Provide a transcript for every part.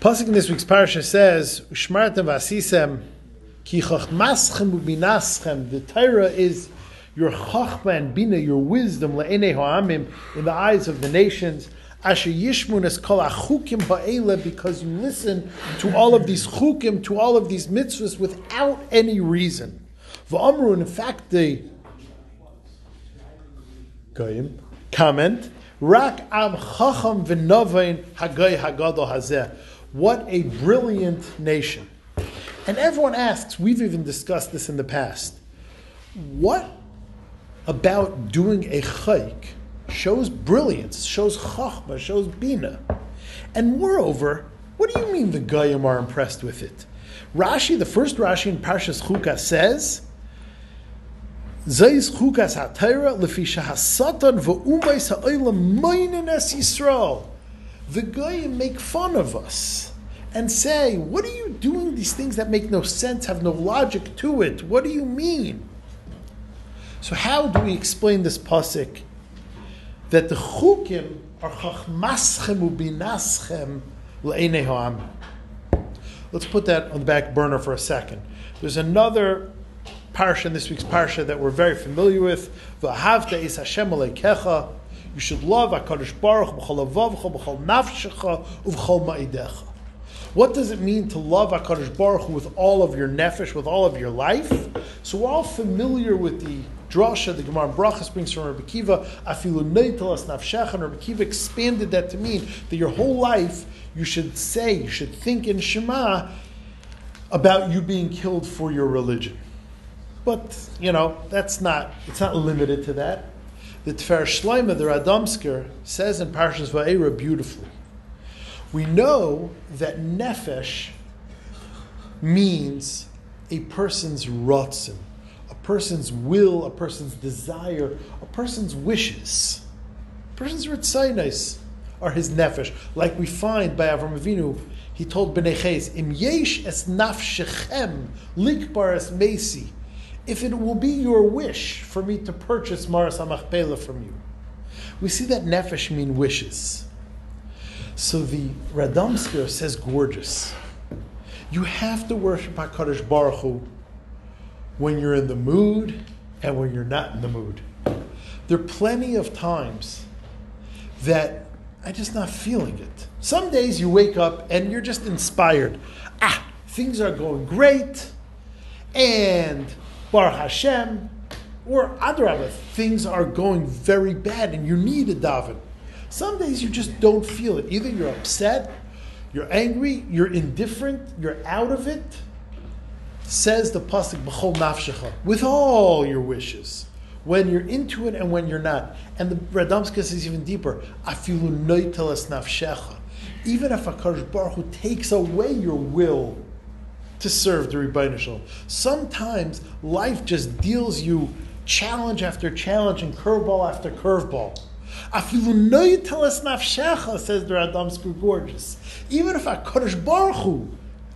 Pasuk in this week's parasha says, "Ushmartem vasisem ki chachmaschem ubinaschem." The Torah is your chachma and bina, your wisdom le'enei ha'amim in the eyes of the nations. Asher yishmun es kol achukim ha'ela, because you listen to all of these chukim, to all of these mitzvahs without any reason. V'amru, in fact, the goyim comment, rak am chacham v'novein hagay hagadol hazeh. What a brilliant nation. And everyone asks, we've even discussed this in the past, what about doing a chayk shows brilliance, shows chachma, shows bina? And moreover, what do you mean the Goyim are impressed with it? Rashi, the first Rashi in Parshas Chuka says, Zayis chukas ha'tayra lefi shahasatan v'umayis ha'olam moinen es Yisrael. The Goyim make fun of us and say, what are you doing these things that make no sense, have no logic to it? What do you mean? So how do we explain this pasuk that the chukim are chachmaschem ubinaschem le'enei ha'am? Let's put that on the back burner for a second. There's another parsha in this week's parsha that we're very familiar with. V'ahavta is Hashem aleikecha. You should love Hakadosh Baruch b'chol avavcha, b'chol nafshecha, uv'chol ma'idecha. What does it mean to love Hakadosh Baruch Hu with all of your nefesh, with all of your life? So we're all familiar with the drasha the Gemara Brachas brings from Rabbi Akiva. Afilu neitelas nafshecha. And Rabbi Akiva expanded that to mean that your whole life you should say, you should think in Shema about you being killed for your religion. But you know that's not it's not limited to that. The Tiferes Shlomo, the Radomsker, says in Parshas Va'era beautifully. We know that nefesh means a person's rotzen, a person's will, a person's desire, a person's wishes. A person's ritzainis are his nefesh, like we find by Avram Avinu. He told Bnei Ches, "Im yesh es nafshechem likbar es mesi." If it will be your wish for me to purchase Me'aras Hamachpela from you, we see that nefesh mean wishes. So the Radomsker says gorgeous. You have to worship HaKadosh Baruch Hu when you're in the mood and when you're not in the mood. There are plenty of times that I'm just not feeling it. Some days you wake up and you're just inspired. Ah, things are going great, and Baruch Hashem, or Adrabah, things are going very bad and you need a daven. Some days you just don't feel it. Either you're upset, you're angry, you're indifferent, you're out of it. Says the pasuk b'chol nafshecha with all your wishes, when you're into it and when you're not. And the Radomska says even deeper. Afilu noitelas nafshecha. Even if Hakadosh Baruch Hu takes away your will to serve the Ribono Shel Olam, sometimes life just deals you challenge after challenge and curveball after curveball. Afilu noitelas nafshecha says the Radomska gorgeous. Even if Hakadosh Baruch Hu,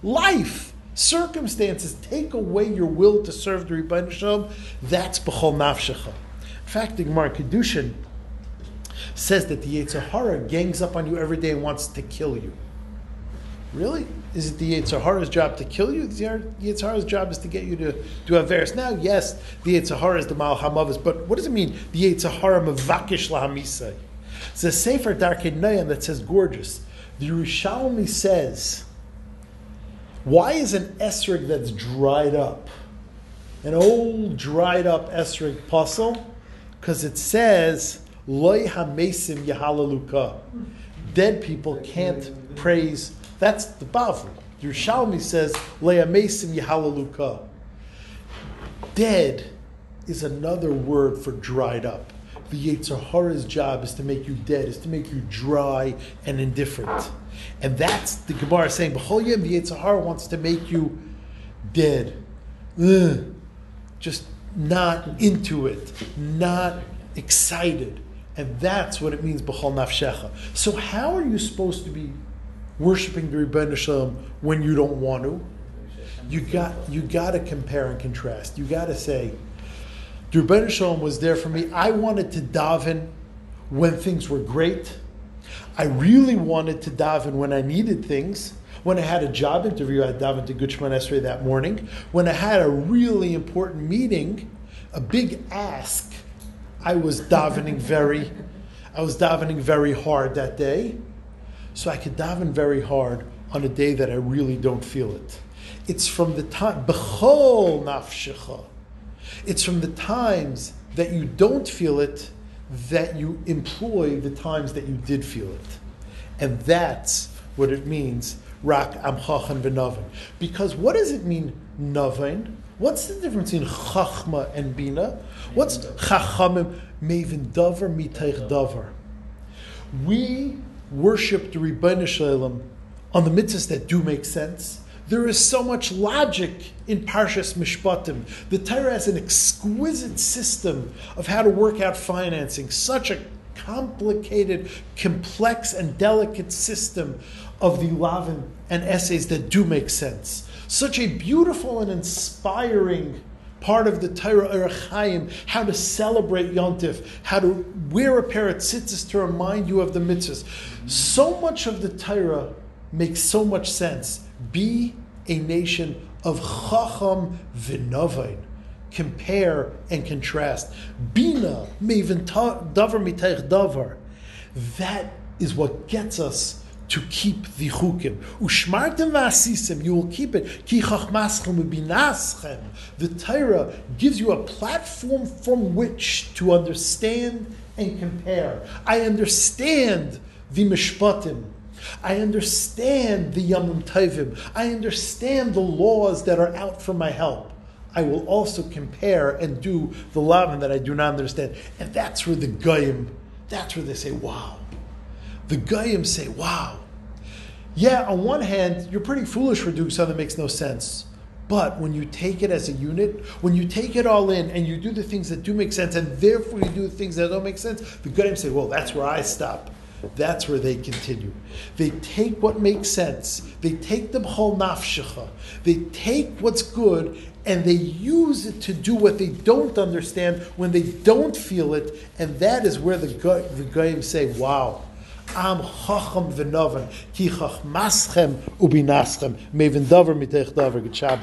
life circumstances take away your will to serve the Ribono Shel Olam, that's b'chol nafshecha. In fact, the Gemara Kedushin says that the Yetzer Hara gangs up on you every day and wants to kill you. Really? Is it the Yetzer Hara's job to kill you? The Yetzer Hara's job is to get you to do Averis. Now, yes, the Yetzer Hara is the Mal Hamavis, but what does it mean, the Yetzer Hara Mavakish Lahamisai? It's a Sefer Darkei Noam that says gorgeous. The Yerushalmi says, why is an esrig that's dried up, an old dried up esrig puzzle? Because it says, Loy hamesim yahalaluka. Dead people can't praise. That's the Bavli. Yerushalmi says, Loy hamesim yahalaluka. Dead is another word for dried up. The Yetzer Hara's job is to make you dead, is to make you dry and indifferent. And that's the Gemara saying, B'chol Yem, the Yetzer Hara wants to make you dead. Ugh. Just not into it, not excited. And that's what it means, B'chol Nafshecha. So how are you supposed to be worshiping the Rebbeinu when you don't want to? You got, you got to compare and contrast. You got to say, the Rebbeinu Shalom was there for me. I wanted to daven when things were great. I really wanted to daven when I needed things. When I had a job interview, I davened to Gushman Esrei that morning. When I had a really important meeting, a big ask, I was davening very, I was davening very hard that day. So I could daven very hard on a day that I really don't feel it. It's from the time, b'chol nafshecha. It's from the times that you don't feel it that you employ the times that you did feel it. And that's what it means, rak amchachan v'navin. Because what does it mean, navin? What's the difference in chachma and bina? What's chachamim mevin davar mitaych davar? We worship the Ribono Shel Olam on the mitzvahs that do make sense. There is so much logic in Parshas Mishpatim. The Torah has an exquisite system of how to work out financing, such a complicated, complex, and delicate system of the Lavin and essays that do make sense. Such a beautiful and inspiring part of the Torah Erechayim, how to celebrate Yontif, how to wear a pair of tzitzis to remind you of the mitzvahs. So much of the Torah makes so much sense. Be a nation of Chacham v'Novain. Compare and contrast. Bina davar miteich davar. That is what gets us to keep the chukim. Ushmartem v'asisim, you will keep it. Ki chachmaschem ubinaschem. The Torah gives you a platform from which to understand and compare. I understand the mishpatim. I understand the Yamim Tovim. I understand the laws that are out for my help. I will also compare and do the lavin that I do not understand. And that's where the Goyim, that's where they say, wow. The Goyim say, wow. Yeah, on one hand, you're pretty foolish for doing something that makes no sense. But when you take it as a unit, when you take it all in and you do the things that do make sense, and therefore you do the things that don't make sense, the Goyim say, well, that's where I stop. That's where they continue. They take what makes sense. They take the whole nafshecha. They take what's good and they use it to do what they don't understand when they don't feel it. And that is where the, the goyim say, wow. Am chacham v'novan, ki chachmaschem ubinaschem, mevin davar mitech davar,